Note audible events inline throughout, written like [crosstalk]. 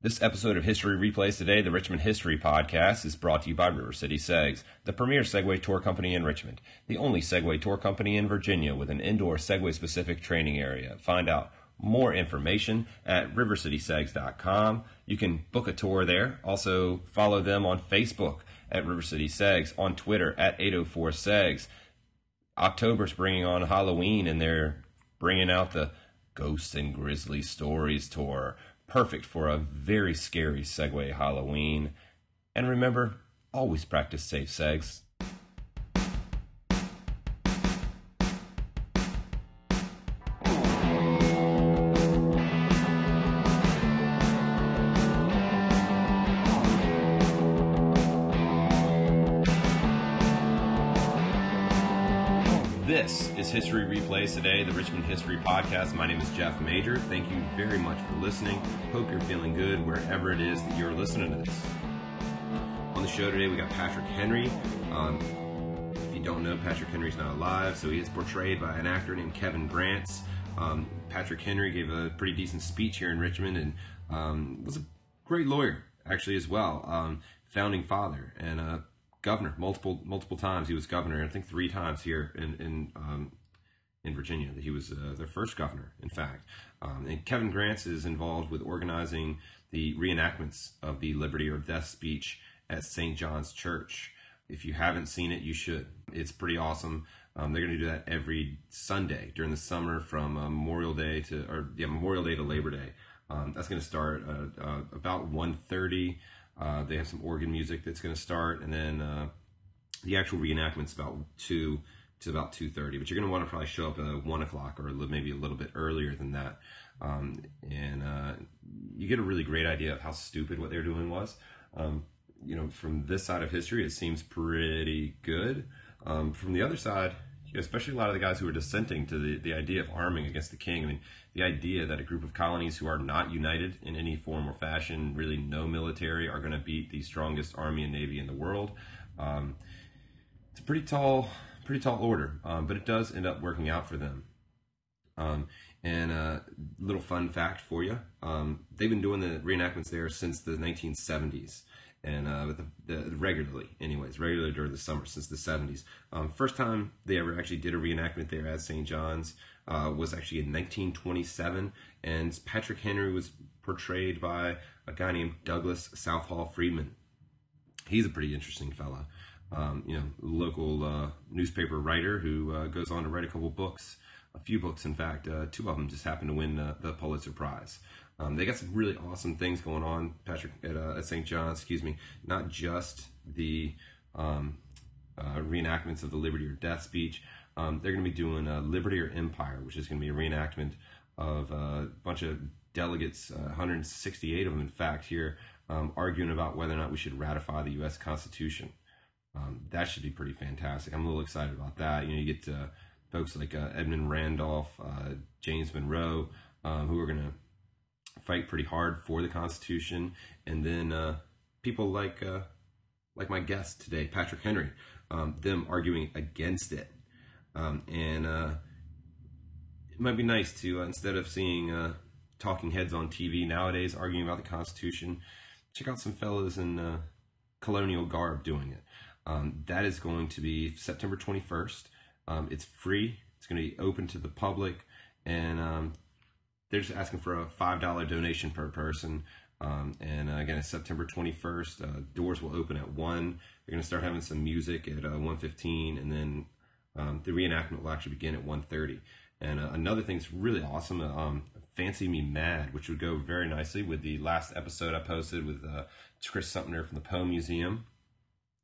This episode of History Replays Today, the Richmond History Podcast, is brought to you by River City Segs, the premier Segway tour company in Richmond, the only Segway tour company in Virginia with an indoor Segway specific training area. Find out more information at rivercitysegs.com. You can book a tour there. Also, follow them on Facebook at River City Segs, on Twitter at 804 Segs. October's bringing on Halloween, and they're bringing out the Ghosts and Grisly Stories tour perfect for a very scary Segway Halloween. And remember, always practice safe segs. History Replays Today, the Richmond History Podcast. My name is Jeff Major. Thank you very much for listening. Hope you're feeling good wherever it is that you're listening to this. On the show today, we got Patrick Henry. Um, if you don't know, Patrick Henry's not alive, so he is portrayed by an actor named Kevin Grants. Um, Patrick Henry gave a pretty decent speech here in Richmond and um, was a great lawyer, actually, as well. Um, founding father and uh, governor multiple multiple times. He was governor, I think three times here in in um, in Virginia. That he was uh, their first governor, in fact. Um, and Kevin Grants is involved with organizing the reenactments of the Liberty or Death speech at St. John's Church. If you haven't seen it, you should. It's pretty awesome. Um, they're going to do that every Sunday during the summer from uh, Memorial Day to or yeah Memorial Day to Labor Day. Um, that's going to start uh, uh, about 1.30. Uh, they have some organ music that's going to start, and then uh, the actual reenactment's about two to about two thirty. But you're going to want to probably show up at one o'clock or maybe a little bit earlier than that, um, and uh, you get a really great idea of how stupid what they're doing was. Um, you know, from this side of history, it seems pretty good. Um, from the other side, especially a lot of the guys who are dissenting to the, the idea of arming against the king. I mean, the idea that a group of colonies who are not united in any form or fashion, really no military, are going to beat the strongest army and navy in the world. Um, it's a pretty tall, pretty tall order, um, but it does end up working out for them. Um, and a uh, little fun fact for you: um, they've been doing the reenactments there since the 1970s and uh, the, the, regularly, anyways, regularly during the summer since the 70s. Um, first time they ever actually did a reenactment there at St. John's uh, was actually in 1927, and Patrick Henry was portrayed by a guy named Douglas Southall Freeman. He's a pretty interesting fella. Um, you know, local uh, newspaper writer who uh, goes on to write a couple books, a few books, in fact. Uh, two of them just happened to win the Pulitzer Prize. Um, they got some really awesome things going on, Patrick, at, uh, at St. John's, excuse me. Not just the um, uh, reenactments of the Liberty or Death speech. Um, they're going to be doing uh, Liberty or Empire, which is going to be a reenactment of a bunch of delegates, 168 of them, in fact, here, um, arguing about whether or not we should ratify the U.S. Constitution. Um, that should be pretty fantastic. I'm a little excited about that. You know, you get folks like uh, Edmund Randolph, uh, James Monroe, um, who are going to fight pretty hard for the Constitution, and then uh, people like uh, like my guest today, Patrick Henry, um, them arguing against it, um, and uh, it might be nice to uh, instead of seeing uh, talking heads on TV nowadays arguing about the Constitution, check out some fellas in uh, colonial garb doing it. Um, that is going to be September 21st. Um, it's free. It's going to be open to the public, and um, they're just asking for a five dollar donation per person. Um, and uh, again, it's September 21st. Uh, doors will open at one. They're going to start having some music at uh, 1:15, and then um, the reenactment will actually begin at 1:30. And uh, another thing that's really awesome, um, "Fancy Me Mad," which would go very nicely with the last episode I posted with uh, Chris Semtner from the Poe Museum.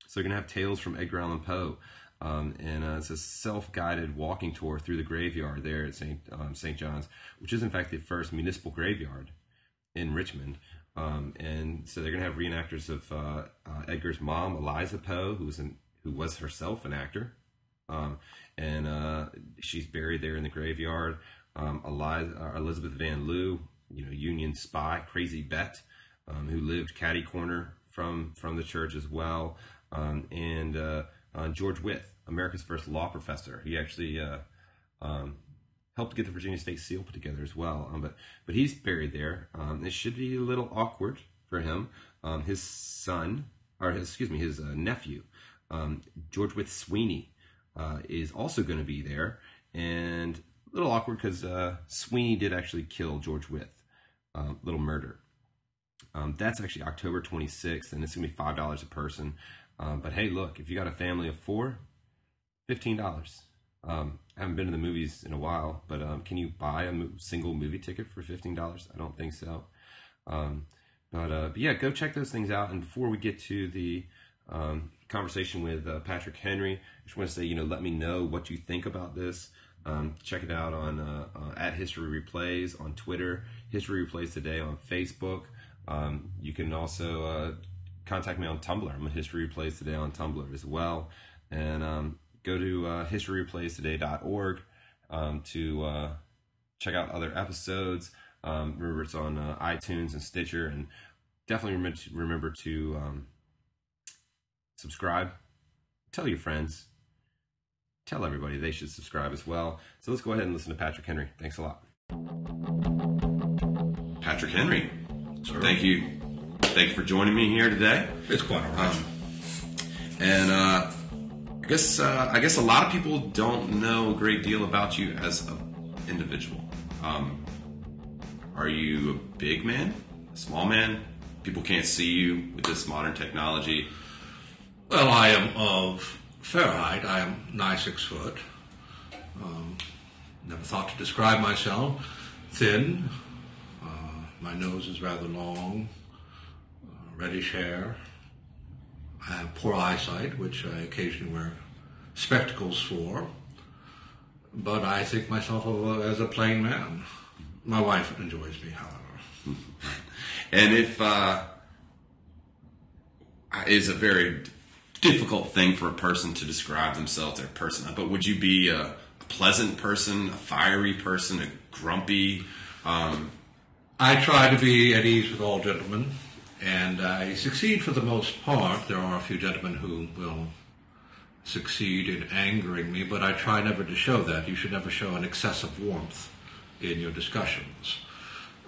So you're going to have tales from Edgar Allan Poe. Um, and uh, it's a self-guided walking tour through the graveyard there at St. Um, St. John's, which is in fact the first municipal graveyard in Richmond. Um, and so they're going to have reenactors of uh, uh, Edgar's mom, Eliza Poe, who was an, who was herself an actor, um, and uh, she's buried there in the graveyard. Um, Eliza, uh, Elizabeth Van Lew, you know, Union spy, Crazy Bet, um, who lived catty corner from from the church as well, and uh, George Wythe, America's first law professor. He actually uh, um, helped get the Virginia State Seal put together as well. Um, but but he's buried there. Um, it should be a little awkward for him. Um, his son, or his, excuse me, his uh, nephew, um, George Wythe Sweeney, uh, is also going to be there, and a little awkward because uh, Sweeney did actually kill George Wythe, um, little murder. Um, that's actually October 26th, and it's gonna be five dollars a person. But hey, look, if you got a family of four, fifteen dollars. Um, I haven't been to the movies in a while, but um, can you buy a mo- single movie ticket for fifteen dollars? I don't think so. Um, but, uh, but, yeah, go check those things out. And before we get to the um, conversation with uh, Patrick Henry, I just want to say, you know, let me know what you think about this. Um, check it out on uh, uh at History Replays on Twitter, History Replays Today on Facebook. Um, you can also uh, contact me on Tumblr. I'm at History Replays Today on Tumblr as well. And go to uh, historyreplays.today.org um, to uh, check out other episodes. Um, remember, it's on uh, iTunes and Stitcher, and definitely remember to, remember to um, subscribe. Tell your friends. Tell everybody they should subscribe as well. So let's go ahead and listen to Patrick Henry. Thanks a lot. Patrick Henry, Sir. thank you. Thank you for joining me here today. It's quite all right. Um, and uh, I guess uh, I guess a lot of people don't know a great deal about you as an individual. Um, are you a big man, a small man? People can't see you with this modern technology. well, I am of fair height. I am nigh six foot. Um, never thought to describe myself. Thin. Uh, my nose is rather long. Uh, reddish hair. I have poor eyesight, which I occasionally wear spectacles for. But I think myself of a, as a plain man. My wife enjoys me, however. [laughs] And if uh, is a very difficult thing for a person to describe themselves, their person. But would you be a, a pleasant person, a fiery person, a grumpy? Um, I try to be at ease with all gentlemen, and I succeed for the most part. There are a few gentlemen who will succeed in angering me, but I try never to show that. You should never show an excessive warmth in your discussions.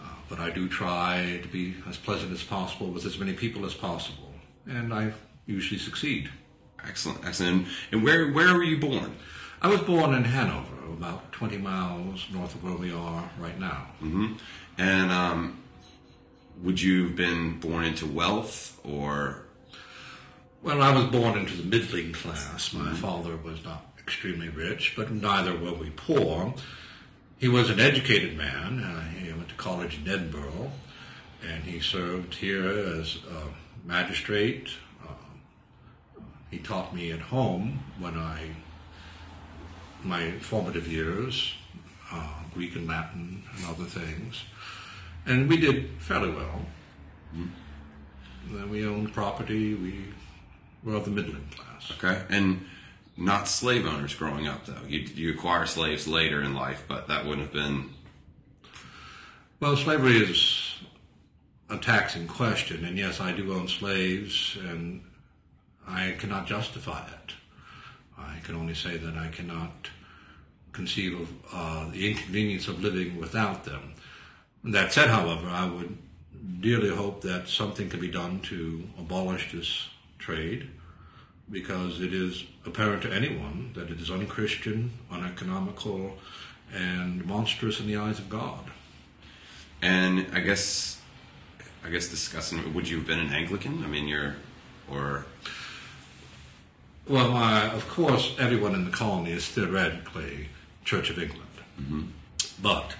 Uh, but I do try to be as pleasant as possible with as many people as possible, and I usually succeed. excellent, excellent. And where where were you born? I was born in Hanover, about 20 miles north of where we are right now. hmm And um, would you have been born into wealth or? Well, I was born into the middling class. My father was not extremely rich, but neither were we poor. He was an educated man. Uh, he went to college in Edinburgh, and he served here as a magistrate. Uh, he taught me at home when I, my formative years, uh, Greek and Latin and other things, and we did fairly well. Then we owned property. We were of the middling class. Okay, and not slave owners growing up though. You you acquire slaves later in life, but that wouldn't have been. Well, slavery is a taxing question, and yes, I do own slaves, and I cannot justify it. I can only say that I cannot conceive of uh, the inconvenience of living without them. That said, however, I would dearly hope that something can be done to abolish this trade because it is apparent to anyone that it is unchristian, uneconomical, and monstrous in the eyes of God. And I guess, I guess discussing. Would you have been an Anglican? I mean, you're, or Well, I, of course, everyone in the colony is theoretically Church of England. Mm-hmm. But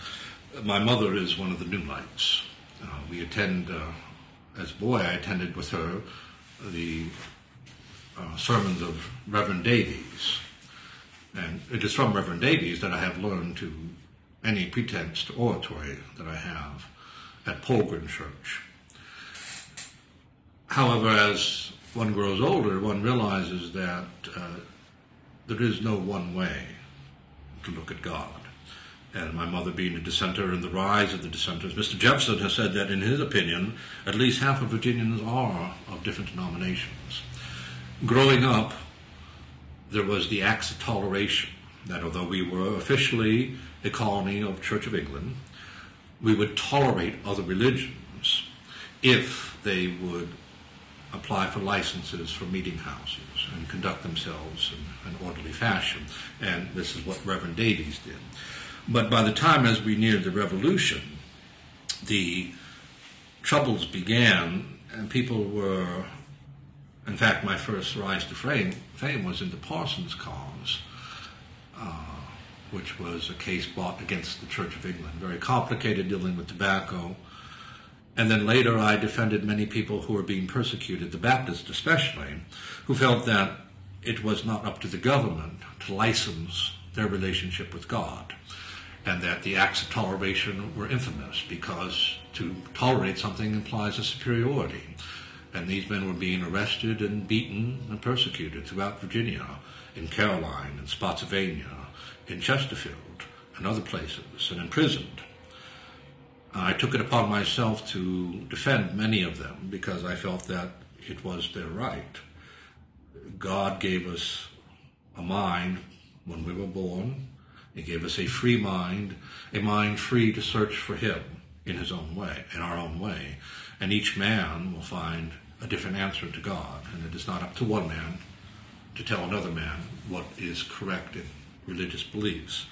my mother is one of the Newlights. Uh, we attend, uh, as a boy, I attended with her the uh, sermons of Reverend Davies. And it is from Reverend Davies that I have learned to any pretense to oratory that I have at Polegreen Church. However, as one grows older, one realizes that uh, there is no one way to look at God. And my mother being a dissenter and the rise of the dissenters, Mr. Jefferson has said that in his opinion, at least half of Virginians are of different denominations. Growing up, there was the acts of toleration that although we were officially a colony of Church of England, we would tolerate other religions if they would apply for licenses for meeting houses and conduct themselves in an orderly fashion. And this is what Reverend Davies did. But by the time as we neared the revolution, the troubles began and people were, in fact, my first rise to fame, fame was in the Parsons cause, uh, which was a case brought against the Church of England, very complicated dealing with tobacco. And then later I defended many people who were being persecuted, the Baptists especially, who felt that it was not up to the government to license their relationship with God and that the acts of toleration were infamous because to tolerate something implies a superiority. And these men were being arrested and beaten and persecuted throughout Virginia, in Caroline, in Spotsylvania, in Chesterfield, and other places, and imprisoned. I took it upon myself to defend many of them because I felt that it was their right. God gave us a mind when we were born he gave us a free mind, a mind free to search for Him in His own way, in our own way. And each man will find a different answer to God. And it is not up to one man to tell another man what is correct in religious beliefs.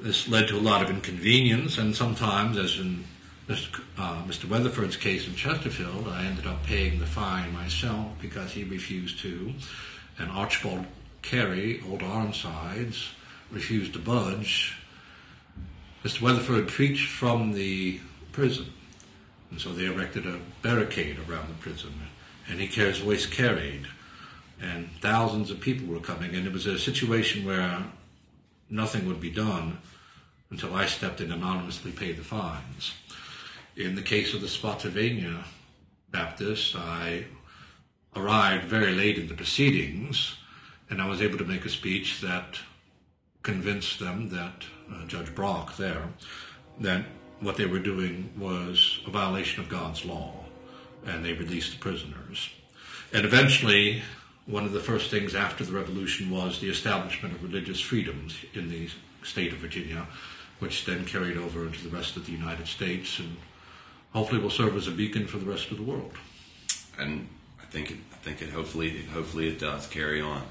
This led to a lot of inconvenience, and sometimes, as in Mr. Uh, Mr. Weatherford's case in Chesterfield, I ended up paying the fine myself because he refused to. And Archibald Cary, Old Ironsides, refused to budge. Mr. Weatherford preached from the prison, and so they erected a barricade around the prison, and he carried his voice carried, and thousands of people were coming, and it was a situation where nothing would be done until I stepped in anonymously paid the fines. In the case of the Spotsylvania Baptist, I arrived very late in the proceedings, and I was able to make a speech that convinced them that uh, Judge Brock there that what they were doing was a violation of God's law, and they released the prisoners. And eventually, one of the first things after the revolution was the establishment of religious freedoms in the state of Virginia, which then carried over into the rest of the United States and hopefully will serve as a beacon for the rest of the world. And I think it, I think it hopefully hopefully it does carry on.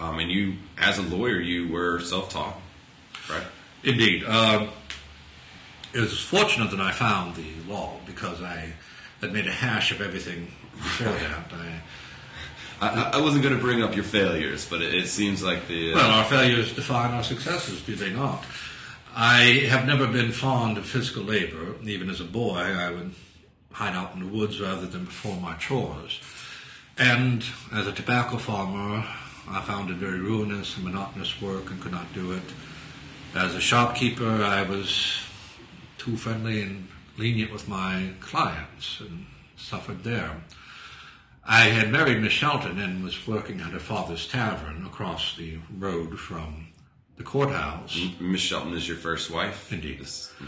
Um, and you, as a lawyer, you were self-taught, right? Indeed. Uh, it was fortunate that I found the law because I had made a hash of everything before that. [laughs] I, I, I wasn't going to bring up your failures, but it, it seems like the uh, well, our failures define our successes, do they not? I have never been fond of physical labor. Even as a boy, I would hide out in the woods rather than perform my chores. And as a tobacco farmer, I found it very ruinous and monotonous work and could not do it. As a shopkeeper, I was too friendly and lenient with my clients and suffered there. I had married Miss Shelton and was working at her father's tavern across the road from the courthouse. Miss Shelton is your first wife? Indeed. Mm-hmm.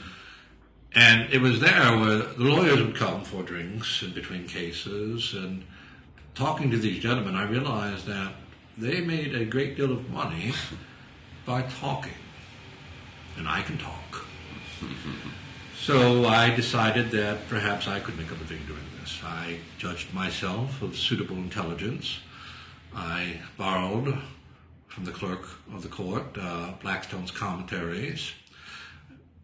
And it was there where the lawyers would come for drinks in between cases. And talking to these gentlemen, I realized that they made a great deal of money by talking. And I can talk. so I decided that perhaps I could make a living doing this. I judged myself of suitable intelligence. I borrowed from the clerk of the court uh, Blackstone's commentaries,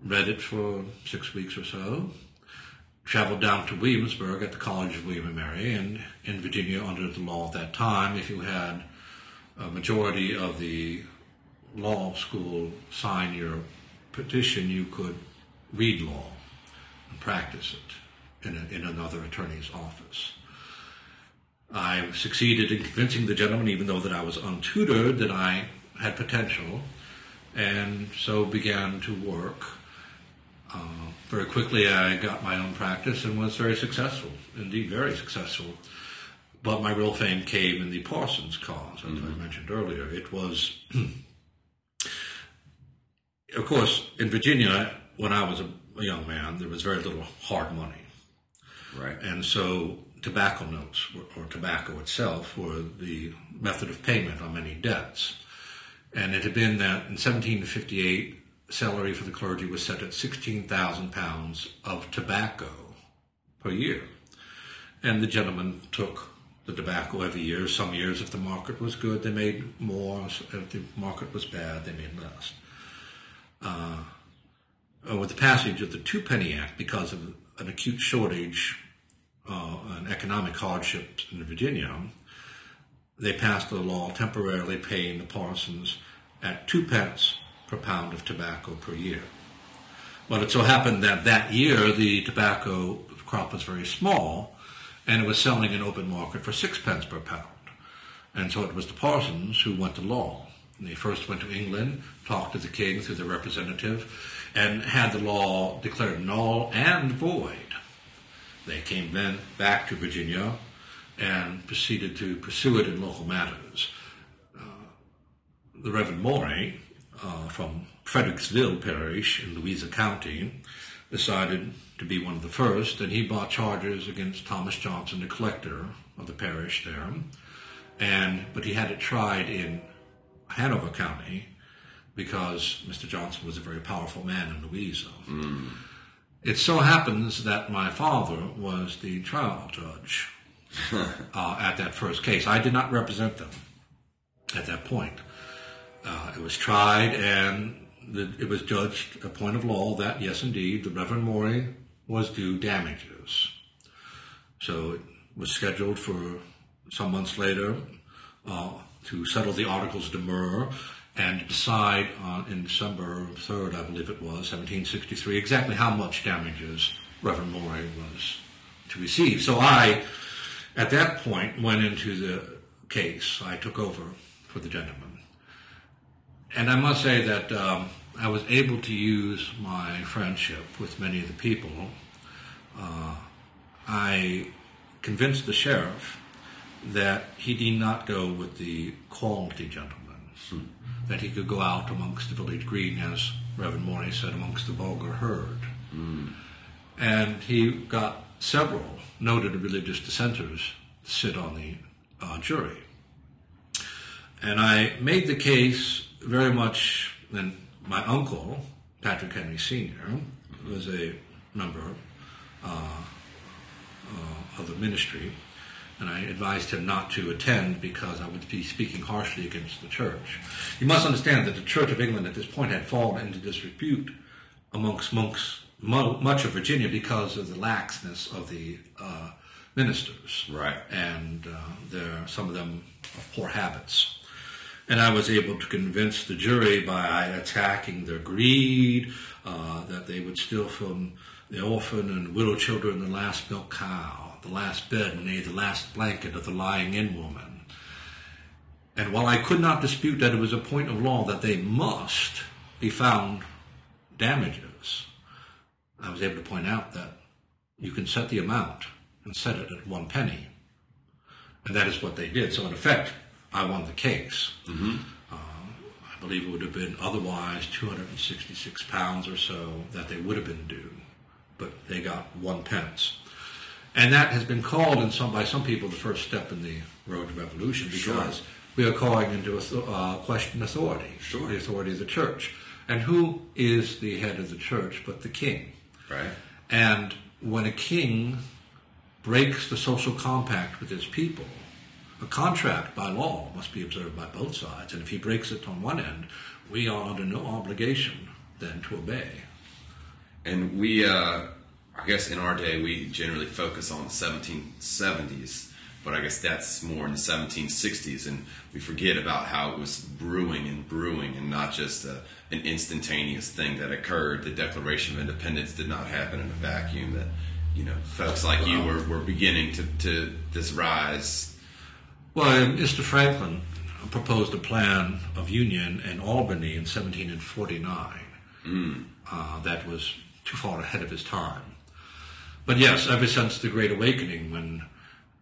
read it for six weeks or so, traveled down to Williamsburg at the College of William and Mary, and in Virginia, under the law at that time, if you had a majority of the law school sign your petition, you could read law and practice it in, a, in another attorney's office. I succeeded in convincing the gentleman, even though that I was untutored, that I had potential, and so began to work. Uh, very quickly, I got my own practice and was very successful, indeed, very successful. But my real fame came in the Parsons cause, as mm-hmm. I mentioned earlier. It was, [clears throat] of course, in Virginia, when I was a, young man, there was very little hard money. Right. And so tobacco notes, or, or tobacco itself, were the method of payment on many debts. And it had been that in 1758, salary for the clergy was set at 16,000 pounds of tobacco per year. And the gentlemen took the tobacco every year. Some years, if the market was good, they made more. If the market was bad, they made less. Uh, with the passage of the Two Penny Act, because of an acute shortage uh, and economic hardship in Virginia, they passed a law temporarily paying the parsons at two pence per pound of tobacco per year. Well, it so happened that that year the tobacco crop was very small, and it was selling in open market for sixpence per pound. And so it was the parsons who went to law. They first went to England, talked to the king through the representative, and had the law declared null and void. They came then back to Virginia and proceeded to pursue it in local matters. Uh, the Reverend Maury uh, from Fredericksville Parish in Louisa County decided to be one of the first, and he brought charges against Thomas Johnson, the collector of the parish there. And but he had it tried in Hanover County because Mr. Johnson was a very powerful man in Louisa. Mm. It so happens that my father was the trial judge [laughs] uh, at that first case. I did not represent them at that point. Uh, it was tried and it was judged a point of law that, yes, indeed, the Reverend Maury was due damages. So it was scheduled for some months later uh, to settle the articles de demur and decide on, in December 3rd, I believe it was, 1763, exactly how much damages Reverend Maury was to receive. So I, at that point, went into the case. I took over for the gentleman. And I must say that um, I was able to use my friendship with many of the people. Uh, I convinced the sheriff that he need not go with the quality gentlemen, hmm. that he could go out amongst the village green, as Reverend Maury said, amongst the vulgar herd. Hmm. And he got several noted religious dissenters to sit on the uh, jury. And I made the case very much, and my uncle, Patrick Henry Sr., was a member uh, uh, of the ministry, and I advised him not to attend because I would be speaking harshly against the church. You must understand that the Church of England at this point had fallen into disrepute amongst monks much of Virginia because of the laxness of the uh, ministers, right? And uh, there, some of them of poor habits. And I was able to convince the jury by attacking their greed, uh, that they would steal from the orphan and widow children the last milk cow, the last bed, and nay, the last blanket of the lying in woman. And while I could not dispute that it was a point of law that they must be found damages, I was able to point out that you can set the amount and set it at one penny. And that is what they did. So, in effect, I won the case. Mm-hmm. Uh, I believe it would have been otherwise 266 pounds or so that they would have been due, but they got one pence. And that has been called in some, by some people the first step in the road to revolution because sure. we are calling into uh, question authority, sure. the authority of the church. And who is the head of the church but the king? Right. And when a king breaks the social compact with his people, a contract by law must be observed by both sides, and if he breaks it on one end, we are under no obligation then to obey. And we, uh, I guess in our day, we generally focus on the 1770s, but I guess that's more in the 1760s, and we forget about how it was brewing and brewing and not just a, an instantaneous thing that occurred. The Declaration of Independence did not happen in a vacuum, that, you know, folks like you were, were beginning to, to this rise well, Mr. Franklin proposed a plan of union in Albany in 1749. Mm. Uh, that was too far ahead of his time. But yes, ever since the Great Awakening, when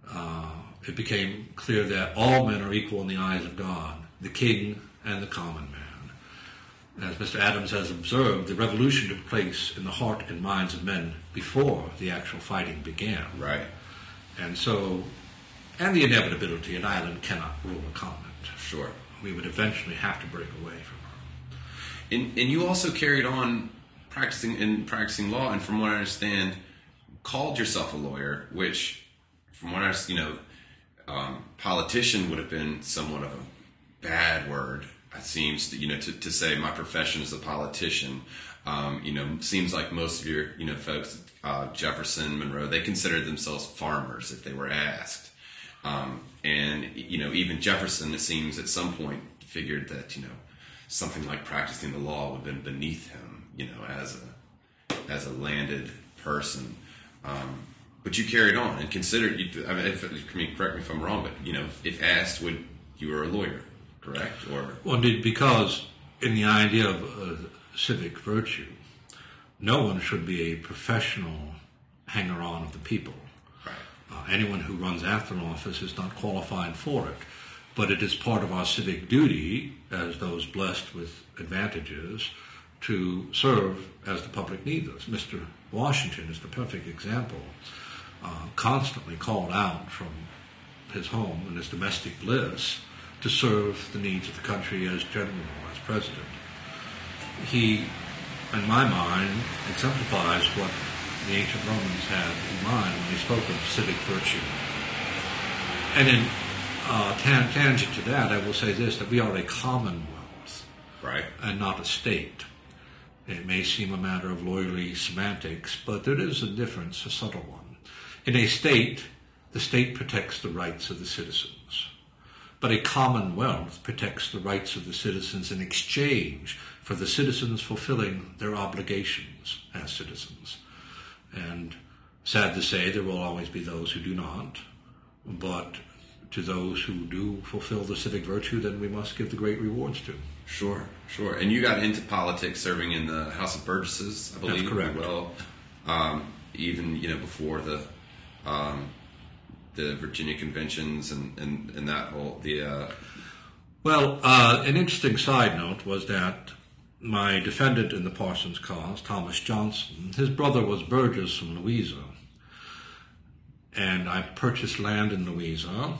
uh, it became clear that all men are equal in the eyes of God, the king and the common man. As Mr. Adams has observed, the revolution took place in the heart and minds of men before the actual fighting began. Right. And so and the inevitability an island cannot rule a continent. Sure. We would eventually have to break away from her. And, and you also carried on practicing in practicing law, and from what I understand, called yourself a lawyer, which, from what I you know, um, politician would have been somewhat of a bad word. It seems to, you know to, to say my profession is a politician. Um, you know, seems like most of your you know folks, uh, Jefferson, Monroe, they considered themselves farmers if they were asked. Um, and you know, even Jefferson, it seems at some point figured that you know something like practicing the law would have been beneath him. You know, as a as a landed person. Um, but you carried on and considered. You, I mean, if, I mean, correct me if I'm wrong, but you know, if asked, would you were a lawyer, correct? Or well, indeed, because in the idea of uh, civic virtue, no one should be a professional hanger-on of the people. Anyone who runs after an office is not qualified for it, but it is part of our civic duty as those blessed with advantages to serve as the public needs us. Mr. Washington is the perfect example, uh, constantly called out from his home and his domestic bliss to serve the needs of the country as general, as president. He, in my mind, exemplifies what the ancient Romans had in mind when they spoke of civic virtue. And in uh, tan- tangent to that, I will say this, that we are a commonwealth right, and not a state. It may seem a matter of lawyerly semantics, but there is a difference, a subtle one. In a state, the state protects the rights of the citizens. But a commonwealth protects the rights of the citizens in exchange for the citizens fulfilling their obligations as citizens. And sad to say, there will always be those who do not. But to those who do fulfill the civic virtue, then we must give the great rewards to. sure, sure. And you got into politics, serving in the House of Burgesses, I believe. correct. Well, um, even you know before the um, the Virginia conventions and, and, and that whole the uh, Well, uh, an interesting side note was that my defendant in the Parsons cause, Thomas Johnson, his brother was Burgess from Louisa. And I purchased land in Louisa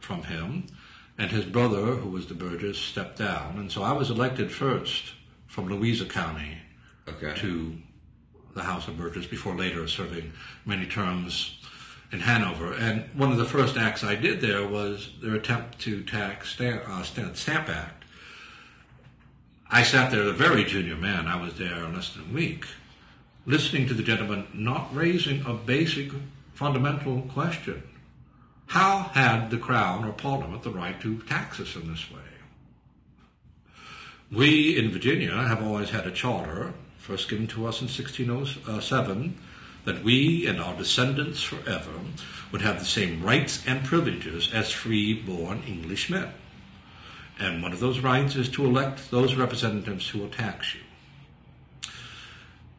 from him, and his brother, who was the Burgess, stepped down. And so I was elected first from Louisa County okay to the House of Burgess before later serving many terms in Hanover. And one of the first acts I did there was their attempt to tax stamp, uh, stamp, stamp Act. I sat there, a very junior man, I was there less than a week, listening to the gentleman not raising a basic fundamental question. How had the Crown or Parliament the right to tax us in this way? We in Virginia have always had a charter, first given to us in 1607, that we and our descendants forever would have the same rights and privileges as free born Englishmen. And one of those rights is to elect those representatives who will tax you.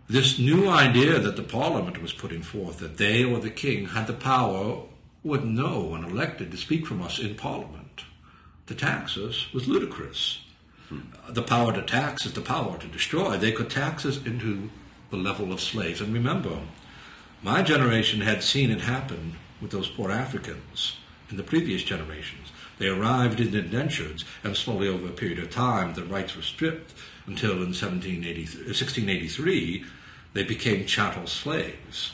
This new idea that the Parliament was putting forth, that they or the King had the power, would know when elected to speak from us in Parliament, to tax us, was ludicrous the power to tax is the power to destroy. They could tax us into the level of slaves. And remember, my generation had seen it happen with those poor Africans in the previous generations. They arrived in indentures, and slowly over a period of time, their rights were stripped until in 1780 1683 they became chattel slaves.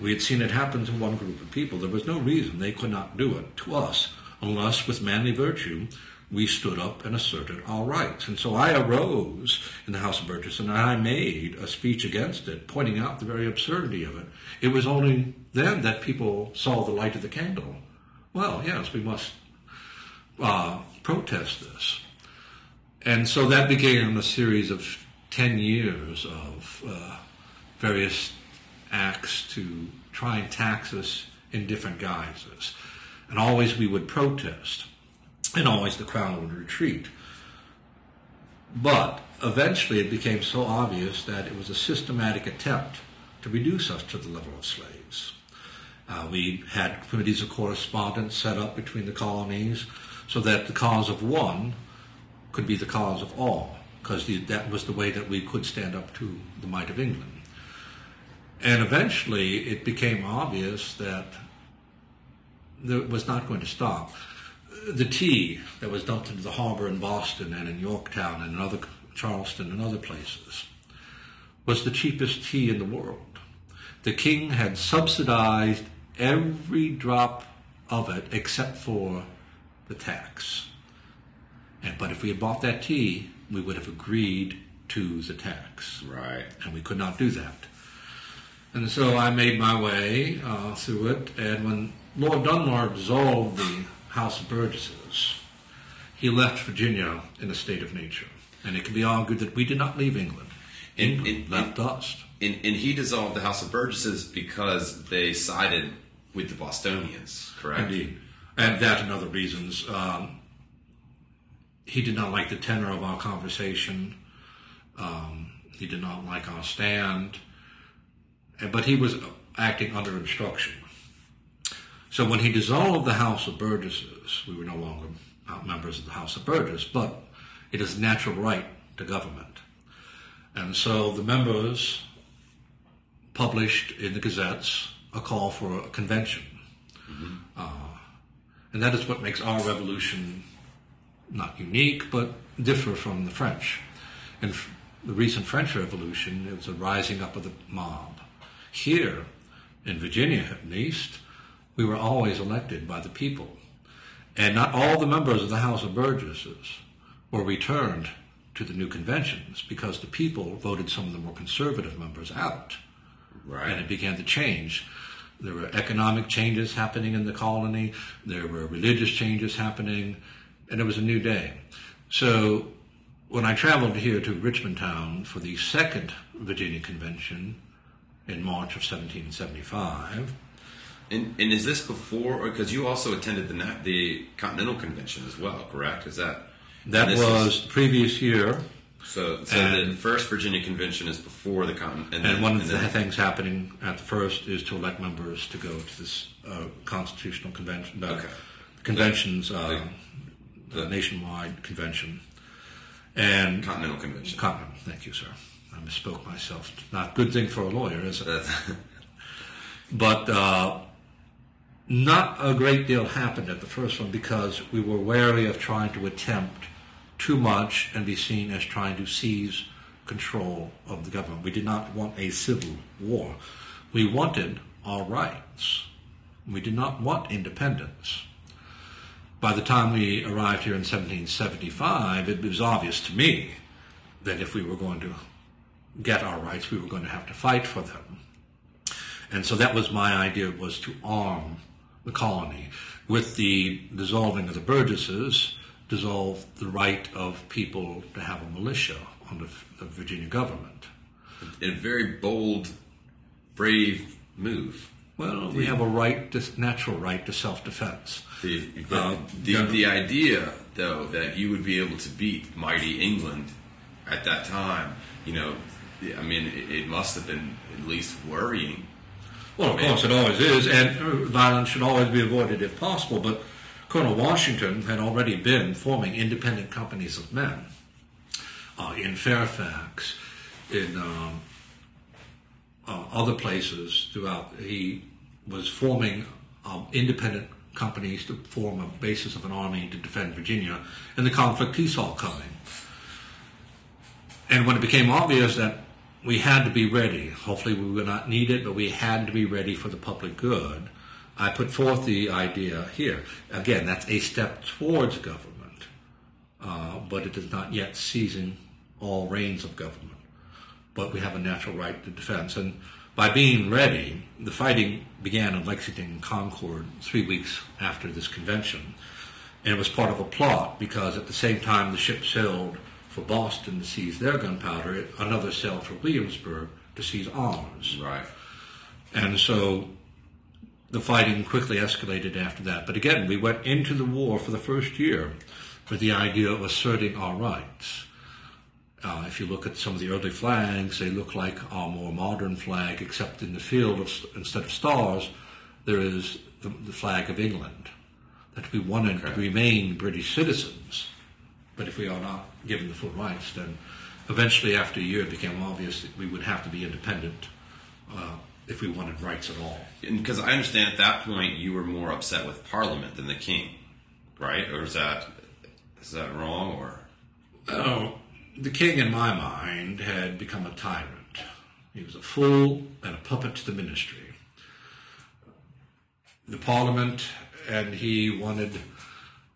We had seen it happen to one group of people. There was no reason they could not do it to us, unless with manly virtue we stood up and asserted our rights. And so I arose in the House of Burgess and I made a speech against it, pointing out the very absurdity of it. It was only then that people saw the light of the candle. Well, yes, we must uh, protest this. And so that began a series of 10 years of uh, various acts to try and tax us in different guises. And always we would protest and always the crown would retreat. But eventually it became so obvious that it was a systematic attempt to reduce us to the level of slaves. We had committees of correspondence set up between the colonies so that the cause of one could be the cause of all, because that was the way that we could stand up to the might of England. And eventually it became obvious that it was not going to stop the tea that was dumped into the harbor in Boston and in Yorktown and in other Charleston and other places was the cheapest tea in the world. The king had subsidized every drop of it except for the tax. And but if we had bought that tea, we would have agreed to the tax. Right. And we could not do that. And so I made my way uh, through it, and when Lord Dunmore dissolved the House of Burgesses, he left Virginia in a state of nature. And it can be argued that we did not leave England. And- England and- left us. And, and he dissolved the House of Burgesses because they sided with the Bostonians, correct? Indeed. And that and other reasons. Um, he did not like the tenor of our conversation. Um, he did not like our stand. But he was acting under instruction. So when he dissolved the House of Burgesses, we were no longer uh, members of the House of Burgesses, but it is natural right to government. And so the members published in the gazettes a call for a convention. Uh, and that is what makes our revolution not unique, but differ from the French. And f- the recent French Revolution, it was a rising up of the mob. Here, in Virginia at least, we were always elected by the people. And not all the members of the House of Burgesses were returned to the new conventions because the people voted some of the more conservative members out Right. and it began to change. There were economic changes happening in the colony, there were religious changes happening, and it was a new day. So when I traveled here to Richmond Town for the second Virginia Convention in March of 1775, And, and is this before, or because you also attended the the Continental Convention as well, correct? Is that that was the previous year, so? So and- the first Virginia Convention is before the Continental, and, and then, one of and the then- things happening at the first is to elect members to go to this uh, constitutional convention, uh, Okay. conventions, uh, the- the nationwide convention, and Continental Convention. Continental. Thank you, sir. I misspoke myself. Not a good thing for a lawyer, is it? [laughs] But uh, not a great deal happened at the first one because we were wary of trying to attempt too much and be seen as trying to seize control of the government. We did not want a civil war. We wanted our rights. We did not want independence. By the time we arrived here in 1775, it was obvious to me that if we were going to get our rights, we were going to have to fight for them. And so that was my idea was to arm the colony with the dissolving of the Burgesses, dissolve the right of people to have a militia under the Virginia government. a very bold, brave move. Well, we have a right, to, natural right to self-defense. The, the, Uh, the, the idea, though, that you would be able to beat mighty England at that time, you know, I mean, it, it must have been at least worrying. Well, of course, it always is, and uh, violence should always be avoided if possible. But Colonel Washington had already been forming independent companies of men uh, in Fairfax, in um, uh, other places throughout. He was forming um, independent companies to form a basis of an army to defend Virginia, and the conflict he saw coming. And when it became obvious that we had to be ready, hopefully we would not need it, but we had to be ready for the public good, I put forth the idea here. Again, that's a step towards government, uh, but it is not yet seizing all reins of government. But we have a natural right to defense. And by being ready, the fighting began in Lexington and Concord three weeks after this convention. And it was part of a plot because at the same time the ship sailed for Boston to seize their gunpowder, another sailed for Williamsburg to seize arms. Right. And so the fighting quickly escalated after that. But again, we went into the war for the first year with the idea of asserting our rights. Uh, if you look at some of the early flags, they look like our more modern flag, except in the field, of, instead of stars, there is the, the flag of England. That we wanted to remain British citizens, but if we are not given the full rights, then eventually, after a year, it became obvious that we would have to be independent uh, if we wanted rights at all. Because I understand at that point you were more upset with Parliament than the King. right? Or is that is that wrong? Or Oh, the king, in my mind, had become a tyrant. He was a fool and a puppet to the ministry. The parliament and he wanted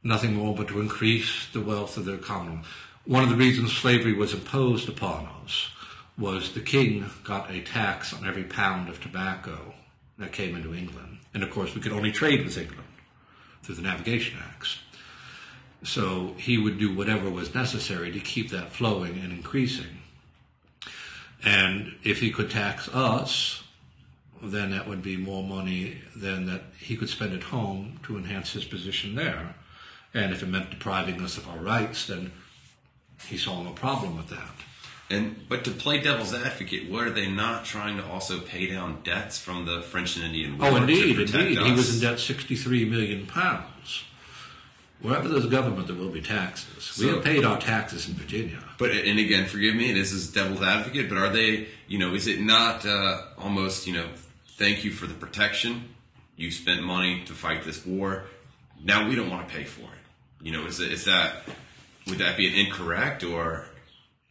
nothing more but to increase the wealth of their commonwealth. One of the reasons slavery was imposed upon us was the king got a tax on every pound of tobacco that came into England. And of course, we could only trade with England through the Navigation Acts. So he would do whatever was necessary to keep that flowing and increasing. And if he could tax us, then that would be more money than that he could spend at home to enhance his position there. And if it meant depriving us of our rights, then he saw no problem with that. And but to play devil's advocate, what are they not trying to also pay down debts from the French and Indian War? Oh, indeed, indeed. He was in debt 63 million pounds. Wherever there's government, there will be taxes. we have paid our taxes in Virginia. But and again, forgive me, this is devil's advocate. But are they, you know, is it not uh, almost, you know, thank you for the protection? You spent money to fight this war. Now we don't want to pay for it. You know, is is that would that be an incorrect or?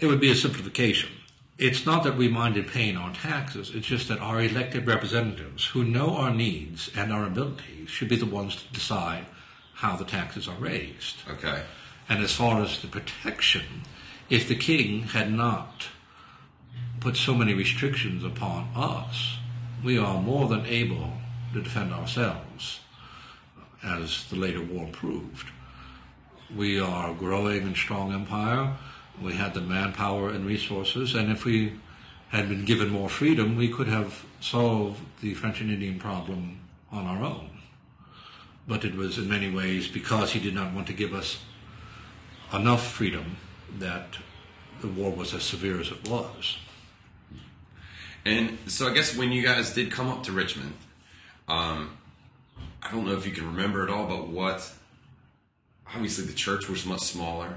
It would be a simplification. It's not that we minded paying our taxes, it's just that our elected representatives, who know our needs and our abilities, should be the ones to decide how the taxes are raised. Okay. And as far as the protection, if the king had not put so many restrictions upon us, we are more than able to defend ourselves, as the later war proved. We are a growing and strong empire. We had the manpower and resources, and if we had been given more freedom, we could have solved the French and Indian problem on our own. But it was in many ways because he did not want to give us enough freedom that the war was as severe as it was. And so I guess when you guys did come up to Richmond, um, I don't know if you can remember at all, but what? Obviously, the church was much smaller.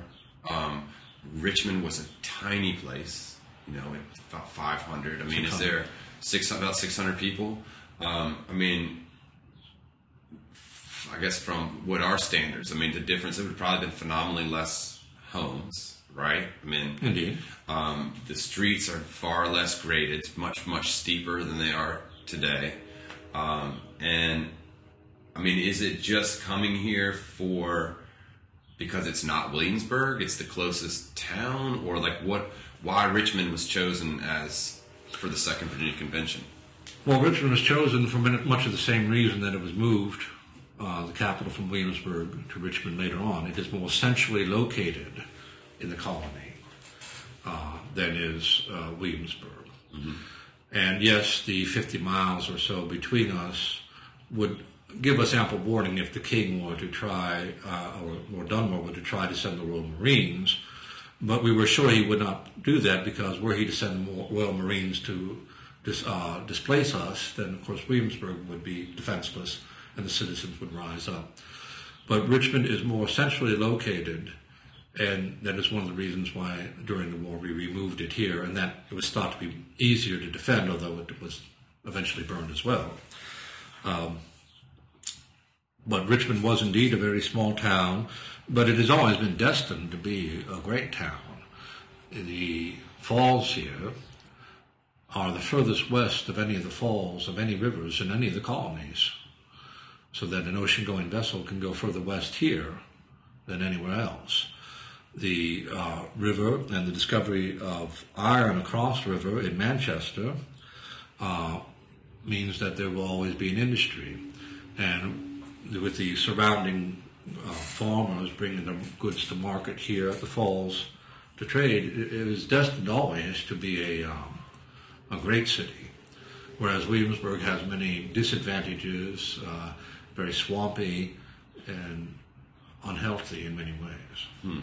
Um, Richmond was a tiny place. You know, about 500. I mean, is there six about 600 people? Um, I mean, I guess from what our standards, I mean, the difference it would probably been phenomenally less homes, right? I mean, Indeed. um, the streets are far less graded, much much steeper than they are today. Um, and I mean, is it just coming here for because it's not Williamsburg? It's the closest town, or like what? Why Richmond was chosen as for the Second Virginia Convention? Well, Richmond was chosen for much of the same reason that it was moved, uh, the capital from Williamsburg to Richmond later on. It is more centrally located in the colony uh, than is uh, Williamsburg. And yes, the 50 miles or so between us would give us ample warning if the king were to try, uh, or, or Dunmore were to try to send the Royal Marines. But we were sure he would not do that because were he to send more Royal Marines to dis, uh, displace us, then of course Williamsburg would be defenseless and the citizens would rise up. But Richmond is more centrally located, and that is one of the reasons why during the war we removed it here, and that it was thought to be easier to defend, although it was eventually burned as well. Um, but Richmond was indeed a very small town, but it has always been destined to be a great town. The falls here are the furthest west of any of the falls of any rivers in any of the colonies, so that an ocean going vessel can go further west here than anywhere else. The uh, river and the discovery of iron across the river in Manchester uh, means that there will always be an industry. And with the surrounding uh, farmers bringing their goods to market here at the falls to trade, it, was destined always to be a, um, a great city. Whereas Williamsburg has many disadvantages, uh, very swampy and unhealthy in many ways.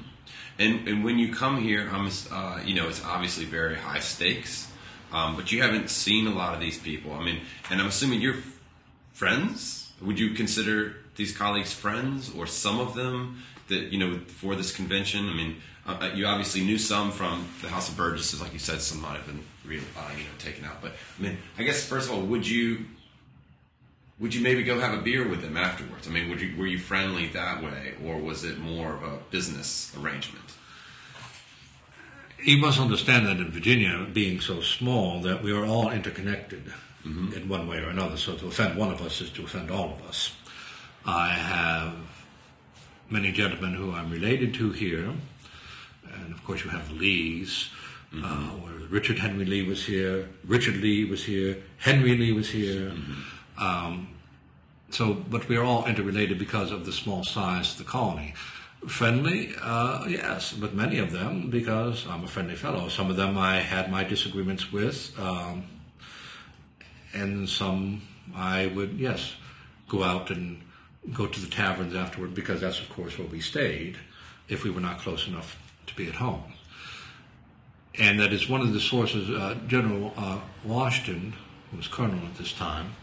And and when you come here, I'm uh, you know it's obviously very high stakes, um, but you haven't seen a lot of these people. I mean, and I'm assuming you're friends. Would you consider these colleagues friends, or some of them that you know for this convention? I mean, uh, uh, you obviously knew some from the House of Burgesses, like you said. Some might have been re- uh, you know taken out, but I mean, I guess first of all, would you would you maybe go have a beer with them afterwards? I mean, would you, were you friendly that way, or was it more of a business arrangement? You must understand that in Virginia, being so small, that we are all interconnected mm-hmm. in one way or another. So to offend one of us is to offend all of us. I have many gentlemen who I'm related to here, and of course you have Lees. Mm-hmm. Uh, Richard Henry Lee was here. Richard Lee was here. Henry Lee was here. Mm-hmm. Um, so, but we're all interrelated because of the small size of the colony. Friendly, uh, yes, but many of them because I'm a friendly fellow. Some of them I had my disagreements with, um, and some I would, yes, go out and go to the taverns afterward because that's, of course, where we stayed if we were not close enough to be at home. And that is one of the sources. Uh, General uh, Washington, who was colonel at this time,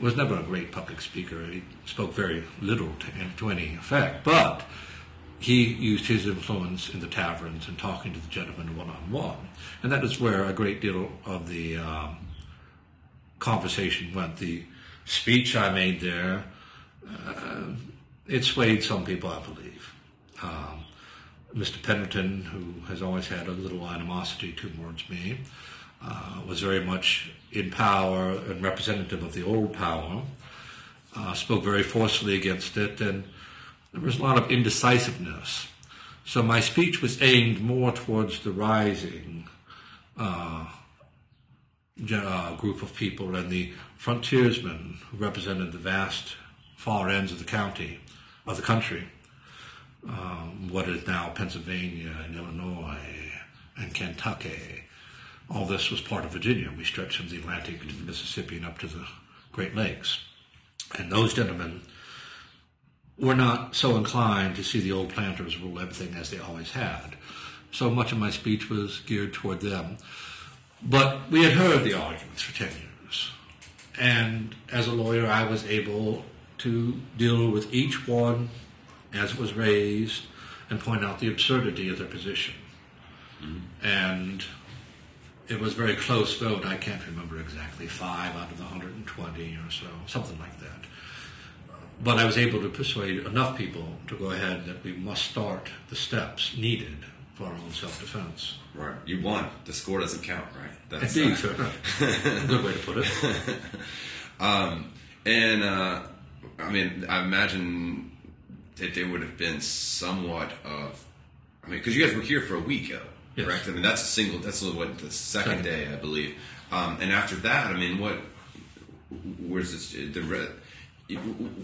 was never a great public speaker. He spoke very little to, to any effect, but he used his influence in the taverns and talking to the gentlemen one on one. And that is where a great deal of the um, conversation went. The speech I made there, uh, it swayed some people, I believe. Um, Mr. Pendleton, who has always had a little animosity towards me, uh, was very much in power and representative of the old power, uh, spoke very forcefully against it, and there was a lot of indecisiveness. So my speech was aimed more towards the rising uh, uh, group of people and the frontiersmen who represented the vast far ends of the county, of the country, um, what is now Pennsylvania and Illinois and Kentucky. All this was part of Virginia. We stretched from the Atlantic to the Mississippi and up to the Great Lakes. And those gentlemen were not so inclined to see the old planters rule everything as they always had. So much of my speech was geared toward them. But we had heard the arguments for 10 years. And as a lawyer, I was able to deal with each one as it was raised and point out the absurdity of their position. Mm-hmm. And it was a very close vote. I can't remember exactly, five out of the 120 or so, something like that. But I was able to persuade enough people to go ahead that we must start the steps needed for our own self-defense. Right. You won. The score doesn't count, right? That's Indeed, uh, [laughs] Good way to put it. [laughs] um, and uh, I mean, I imagine that there would have been somewhat of, I mean, because you guys were here for a week, though, yes. correct? I mean, that's a single. That's what the second, second. day, I believe. Um, and after that, I mean, what? Where's this? The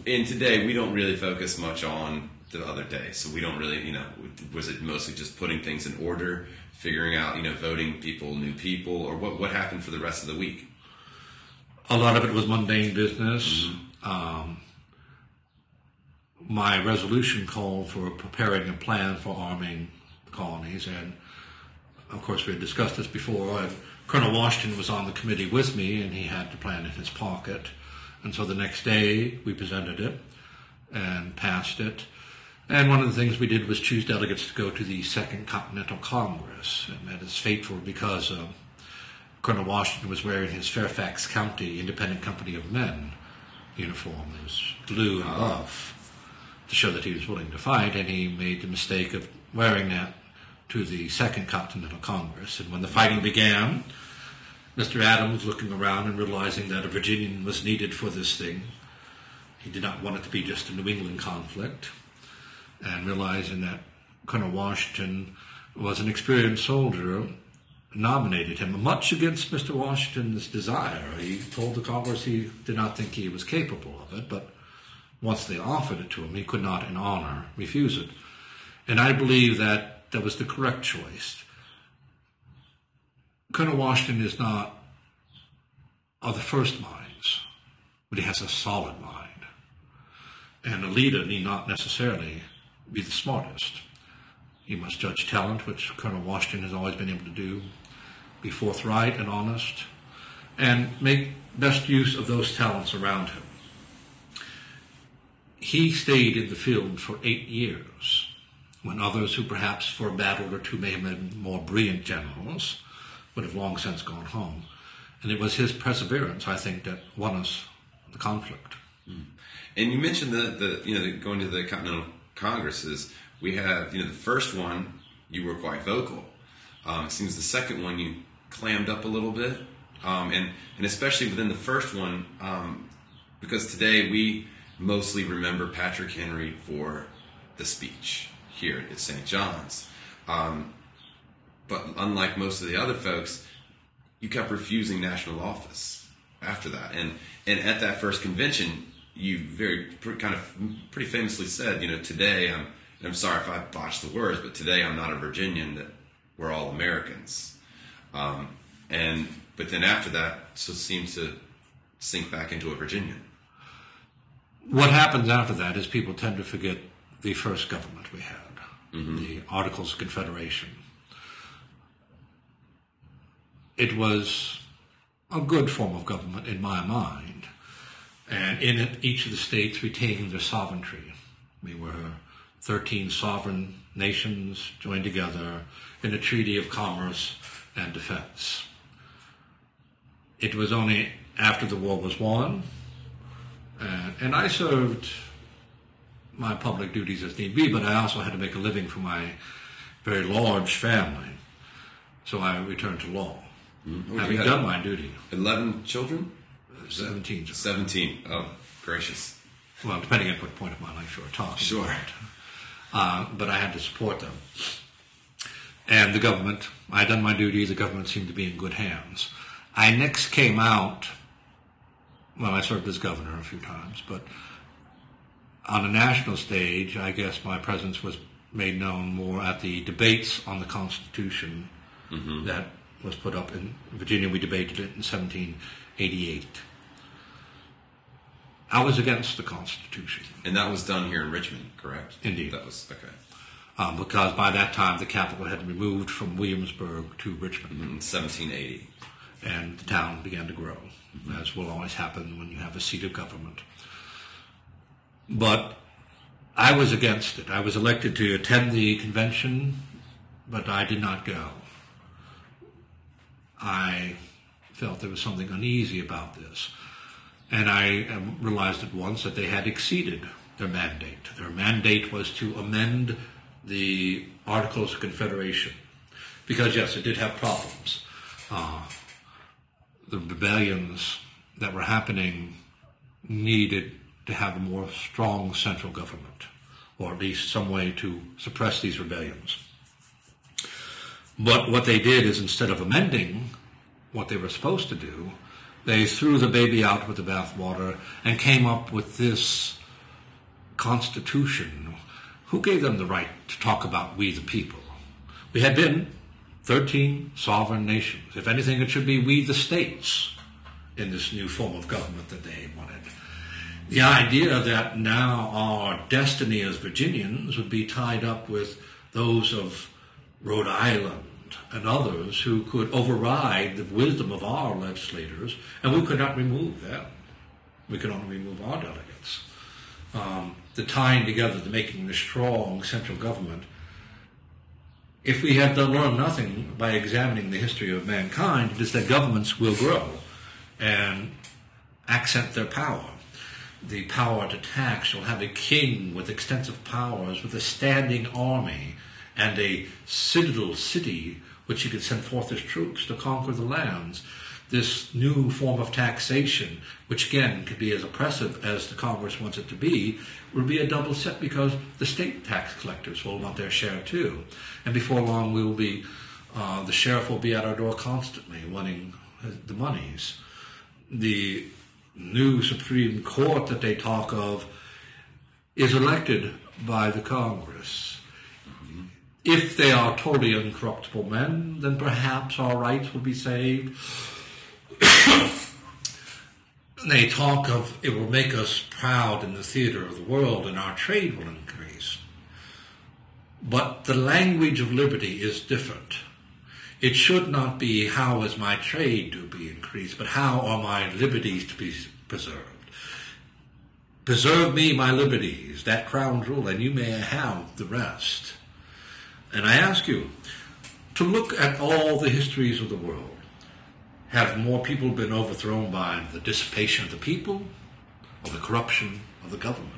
and today we don't really focus much on the other day, so we don't really, you know, was it mostly just putting things in order, figuring out, you know, voting people, new people, or what? What happened for the rest of the week? A lot of it was mundane business. Mm-hmm. Um, my resolution called for preparing a plan for arming the colonies, and of course we had discussed this before. And Colonel Washington was on the committee with me, and he had the plan in his pocket. And so the next day we presented it and passed it. And one of the things we did was choose delegates to go to the Second Continental Congress, and that is fateful because uh, Colonel Washington was wearing his Fairfax County Independent Company of Men uniform. Was blue and buff to show that he was willing to fight, and he made the mistake of wearing that to the Second Continental Congress. And when the fighting began, Mr. Adams, looking around and realizing that a Virginian was needed for this thing, he did not want it to be just a New England conflict, and realizing that Colonel Washington was an experienced soldier, nominated him, much against Mr. Washington's desire. He told the Congress he did not think he was capable of it, but once they offered it to him, he could not, in honor, refuse it. And I believe that that was the correct choice. Colonel Washington is not of the first minds, but he has a solid mind. And a leader need not necessarily be the smartest. He must judge talent, which Colonel Washington has always been able to do, be forthright and honest, and make best use of those talents around him he stayed in the field for eight years, when others who perhaps for a battle or two may have been more brilliant generals would have long since gone home. And it was his perseverance, I think, that won us the conflict. And you mentioned the, the you know the, going to the Continental Congresses. We have you know the first one you were quite vocal. Um, it seems the second one you clammed up a little bit, um, and and especially within the first one, um, because today we mostly remember Patrick Henry for the speech here at St. John's. Um, but unlike most of the other folks, you kept refusing national office after that, and and at that first convention, you very kind of pretty famously said, you know, today I'm. I'm sorry if I botched the words, but today I'm not a Virginian. That we're all Americans. Um, and but then after that, so seems to sink back into a Virginian. What happens after that is people tend to forget the first government we had, mm-hmm. the Articles of Confederation. It was a good form of government in my mind, and in it, each of the states retained their sovereignty. We were 13 sovereign nations joined together in a treaty of commerce and defense. It was only after the war was won, and, and I served my public duties as need be, but I also had to make a living for my very large family. So I returned to law, having you had- done my duty. Eleven children, 17. seventeen. Oh, gracious. Well, depending on what point of my life you were talking Sure. about. Uh, but I had to support them. And the government, I had done my duty, the government seemed to be in good hands. I next came out, well, I served as governor a few times, but on a national stage, I guess my presence was made known more at the debates on the Constitution that was put up in Virginia. We debated it in 1788. I was against the Constitution. And that was done here in Richmond, correct? Indeed. That was okay. um, because by that time the capital had removed from Williamsburg to Richmond, In 1780. and the town began to grow, as will always happen when you have a seat of government. But I was against it. I was elected to attend the convention, but I did not go. I felt there was something uneasy about this. And I um, realized at once that they had exceeded their mandate. Their mandate was to amend the Articles of Confederation. Because, yes, it did have problems. Uh, the rebellions that were happening needed to have a more strong central government, or at least some way to suppress these rebellions. But what they did is instead of amending what they were supposed to do, they threw the baby out with the bathwater and came up with this constitution. Who gave them the right to talk about we the people? We had been 13 sovereign nations. If anything, it should be we the states in this new form of government that they wanted. The idea that now our destiny as Virginians would be tied up with those of Rhode Island and others who could override the wisdom of our legislators, and we could not remove them. We could only remove our delegates. Um, the tying together, the making the strong central government. If we had to learn nothing by examining the history of mankind, it is that governments will grow and accent their power. The power to tax shall have a king with extensive powers, with a standing army, and a citadel city which he could send forth his troops to conquer the lands. This new form of taxation, which again could be as oppressive as the Congress wants it to be, will be a double set because the state tax collectors will want their share too. And before long, we will be, uh, the sheriff will be at our door constantly wanting uh, the monies. The new Supreme Court that they talk of is elected by the Congress. If they are totally uncorruptible men, then perhaps our rights will be saved. [coughs] they talk of it will make us proud in the theater of the world and our trade will increase. But the language of liberty is different. It should not be how is my trade to be increased, but how are my liberties to be preserved. Preserve me my liberties, that crown jewel, and you may have the rest. And I ask you to look at all the histories of the world. Have more people been overthrown by the dissipation of the people or the corruption of the government.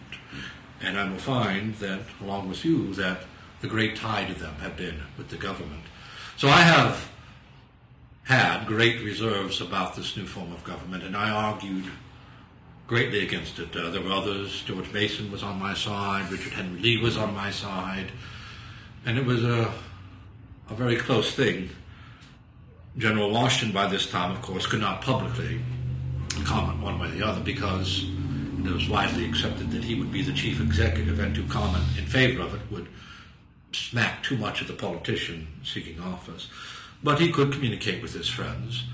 And I will find that, along with you, that the great tide of them have been with the government. So I have had great reserves about this new form of government, and I argued greatly against it. Uh, there were others. George Mason was on my side. Richard Henry Lee was on my side. And it was a, a very close thing. General Washington, by this time, of course, could not publicly comment one way or the other because it was widely accepted that he would be the chief executive, and to comment in favor of it would smack too much of the politician seeking office. But he could communicate with his friends.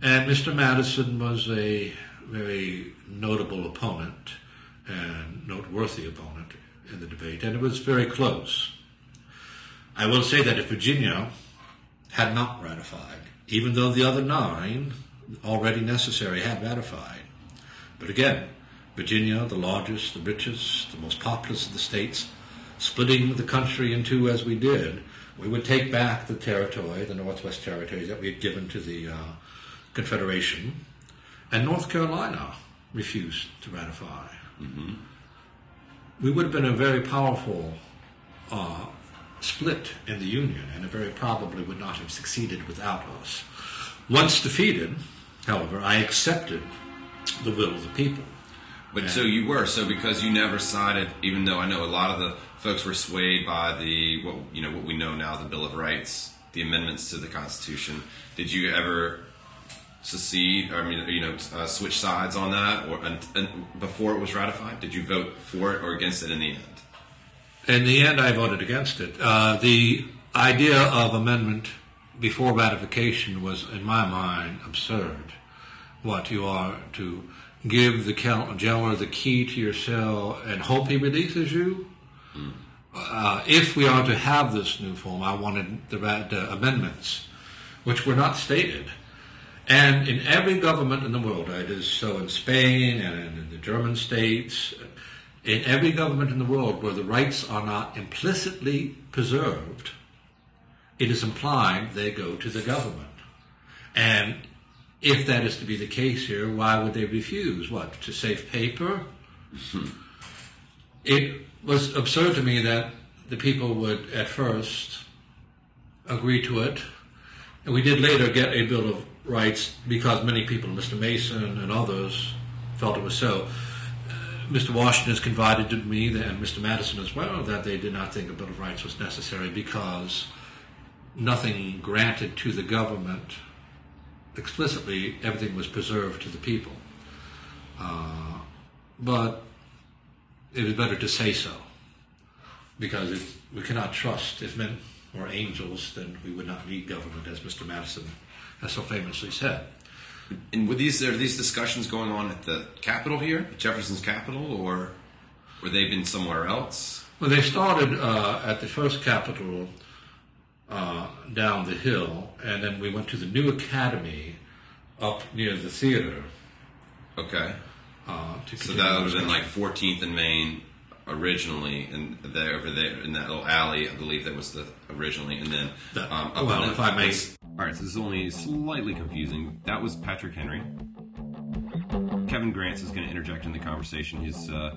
And Mr. Madison was a very notable opponent and noteworthy opponent in the debate, and it was very close. I will say that if Virginia had not ratified, even though the other nine already necessary had ratified, but again, Virginia, the largest, the richest, the most populous of the states, splitting the country in two as we did, we would take back the territory, the Northwest Territory that we had given to the uh, Confederation, and North Carolina refused to ratify. Mm-hmm. We would have been a very powerful uh, split in the Union, and it very probably would not have succeeded without us. Once defeated, however, I accepted the will of the people. But so you were so because you never sided, even though I know a lot of the folks were swayed by the what you know what we know now the Bill of Rights, the amendments to the Constitution. Did you ever secede, or I mean, you know, uh, switch sides on that, or and, and before it was ratified? Did you vote for it or against it in the end? In the end, I voted against it. Uh, the idea of amendment before ratification was, in my mind, absurd. What you are to give the jailer the key to your cell and hope he releases you. Mm. Uh, if we are to have this new form, I wanted the, the amendments, which were not stated. And in every government in the world, it is so in Spain and in the German states, in every government in the world where the rights are not implicitly preserved, it is implied they go to the government. And if that is to be the case here, why would they refuse? What, to save paper? Mm-hmm. It was absurd to me that the people would at first agree to it. And we did later get a Bill of Rights because many people, Mr. Mason and others, felt it was so. Mr. Washington has confided to me, and Mr. Madison as well, that they did not think a Bill of Rights was necessary because nothing granted to the government explicitly, everything was preserved to the people. Uh, but it is better to say so because if we cannot trust if men were angels, then we would not need government, as Mr. Madison has so famously said. And were these are these discussions going on at the Capitol here, at Jefferson's Capitol, or were they been somewhere else? Well, they started uh, at the first Capitol uh, down the hill, and then we went to the new academy up near the theater. Okay. Uh, so that would have been like 14th and Main originally, and there over there in that little alley, I believe that was the originally, and then um, well, if I may. All right, so this is only slightly confusing. That was Patrick Henry. Kevin Grants is going to interject in the conversation. His uh,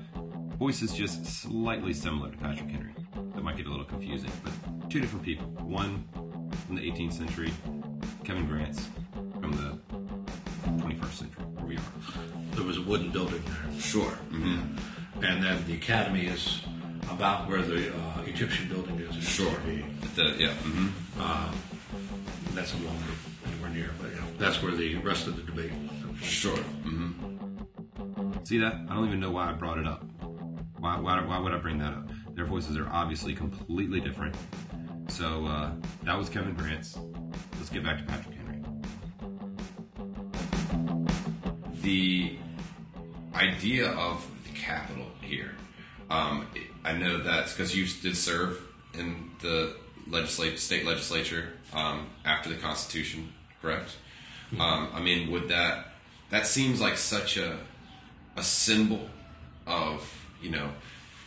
voice is just slightly similar to Patrick Henry. That might get a little confusing, but two different people. One from the 18th century, Kevin Grants from the 21st century, where we are. There was a wooden building there. Sure. Mm-hmm. And then the academy is about where the uh, Egyptian building is. Sure. The, yeah. Mm-hmm. Uh, that's no longer anywhere near, but you know, that's where the rest of the debate. Sure. Mm-hmm. See that? I don't even know why I brought it up. Why, why, why would I bring that up? Their voices are obviously completely different. So uh, that was Kevin Grants. Let's get back to Patrick Henry. The idea of the capital here. Um, I know that's because you did serve in the legislature, state legislature um, after the Constitution, correct? Mm-hmm. Um, I mean, would that that seems like such a a symbol of you know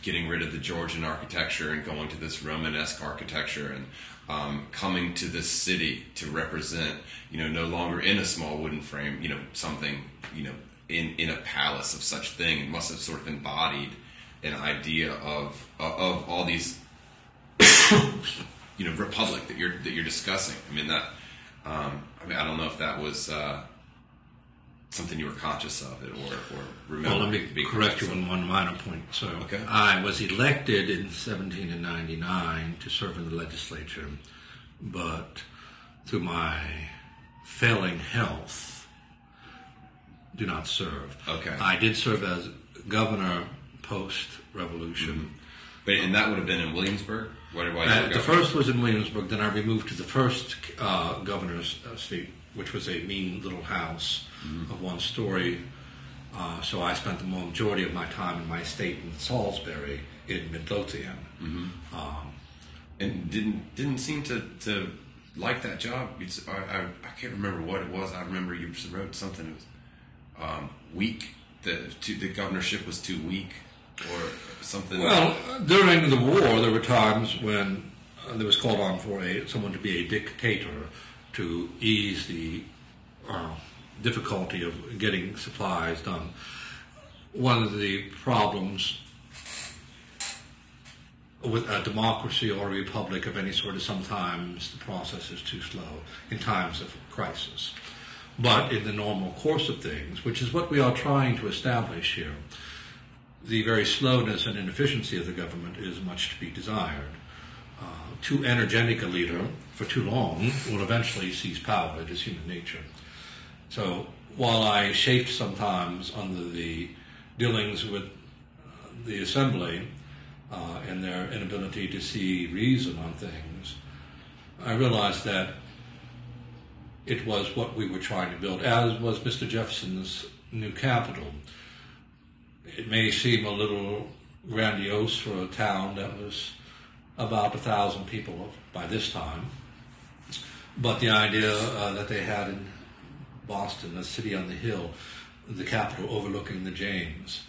getting rid of the Georgian architecture and going to this Romanesque architecture and um, coming to this city to represent you know no longer in a small wooden frame you know something you know in in a palace of such thing. It must have sort of embodied an idea of of all these you know republic that you're that you're discussing. I mean that. Um, I mean, I don't know if that was uh, something you were conscious of it or, or remember. Well, let me correct you on one minor point. So, Okay. I was elected in 1799 to serve in the legislature, but through my failing health, do not serve. Okay. I did serve as governor post revolution. of. But and that would have been in Williamsburg. What why you Uh, the first was in Williamsburg. Then I removed to the first uh, governor's uh, seat, which was a mean little house of one story. Uh, so I spent the majority of my time in my estate in Salisbury in Midlothian. Um, and didn't didn't seem to, to like that job. It's, I, I I can't remember what it was. I remember you wrote something. It was um, weak. The to, the governorship was too weak, or something. well, during the war, there were times when uh, there was called on for a someone to be a dictator to ease the uh, difficulty of getting supplies done. One of the problems with a democracy or a republic of any sort is sometimes the process is too slow in times of crisis. But in the normal course of things, which is what we are trying to establish here, the very slowness and inefficiency of the government is much to be desired. Uh, too energetic a leader for too long will eventually seize power. It is human nature. So while I chafed sometimes under the dealings with uh, the assembly uh, and their inability to see reason on things, I realized that it was what we were trying to build, as was Mr. Jefferson's new capital. It may seem a little grandiose for a town that was about a thousand people by this time, but the idea uh, that they had in Boston, a city on the hill, the capital overlooking the James,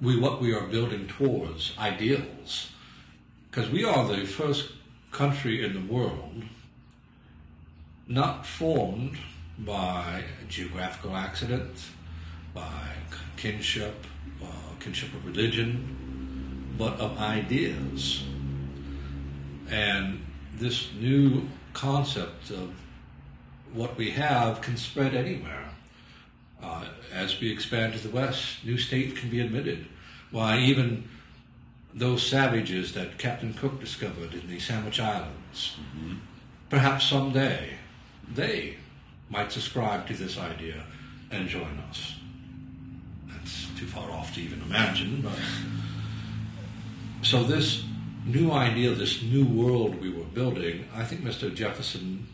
we what we are building towards ideals, because we are the first country in the world not formed by geographical accident, by kinship, uh, kinship of religion, but of ideas. And this new concept of what we have can spread anywhere. Uh, as we expand to the west, new states can be admitted. Why, even those savages that Captain Cook discovered in the Sandwich Islands, perhaps someday they might subscribe to this idea and join us. That's too far off to even imagine, but so this new idea, this new world we were building, I think Mr. Jefferson,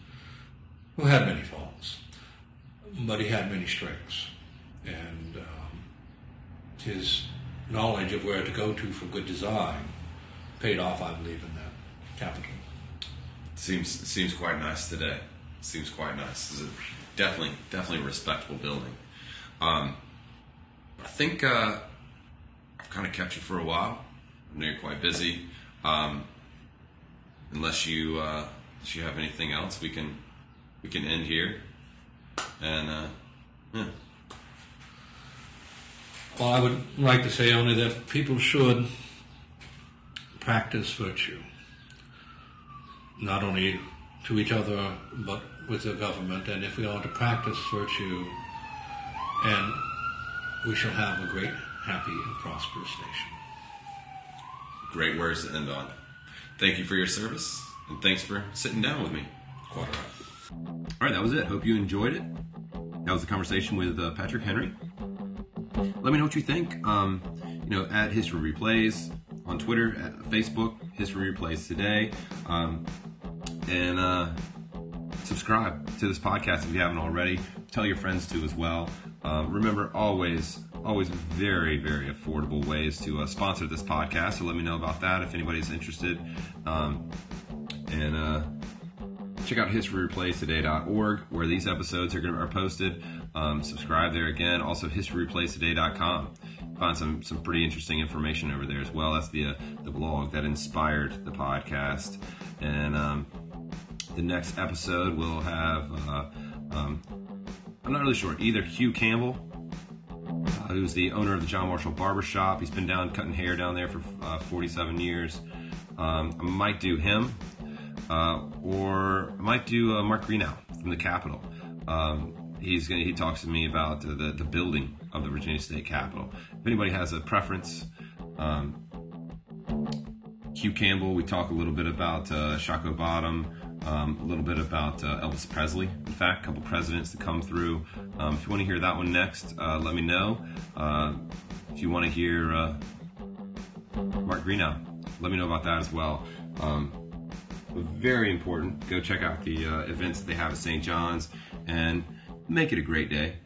who had many faults, but he had many strengths, and um, his knowledge of where to go to for good design paid off, I believe, in that capital. seems seems quite nice today. Seems quite nice. It's a definitely definitely respectable building. Um, I think uh, I've kind of kept you for a while. I know you're quite busy. Um, unless you uh, unless you have anything else, we can we can end here. And uh, yeah. Well, I would like to say only that people should practice virtue, not only to each other, but with the government. And if we are to practice virtue, and we shall have a great, happy, and prosperous nation. great words to end on. Thank you for your service, and thanks for sitting down with me. Quarter up. All right, that was it. Hope you enjoyed it. That was a conversation with uh, Patrick Henry. Let me know what you think. Um, you know, at History Replays on Twitter, at Facebook, History Replays today, um, and uh, subscribe to this podcast if you haven't already. Tell your friends to as well. Um, remember, always, always very, very affordable ways to uh, sponsor this podcast. So let me know about that if anybody's interested. Um, and uh, check out historyreplays.today.org where these episodes are, are posted. Um, subscribe there again. Also, historyreplays.today.com. Find some some pretty interesting information over there as well. That's the uh, the blog that inspired the podcast. And um, the next episode will have uh, um, I'm not really sure either Hugh Campbell who's the owner of the John Marshall Barber Shop. He's been down cutting hair down there for uh, 47 years. Um, I might do him, uh, or I might do uh, Mark Greenough from the Capitol. Um, he's gonna, he talks to me about the, the, the building of the Virginia State Capitol. If anybody has a preference, um, Hugh Campbell, we talk a little bit about uh, Shockoe Bottom, um, a little bit about uh, Elvis Presley. In fact, a couple presidents to come through. Um, if you want to hear that one next, uh, let me know. Uh, if you want to hear uh, Mark Greenough, let me know about that as well. Um, very important. Go check out the uh, events that they have at St. John's and make it a great day.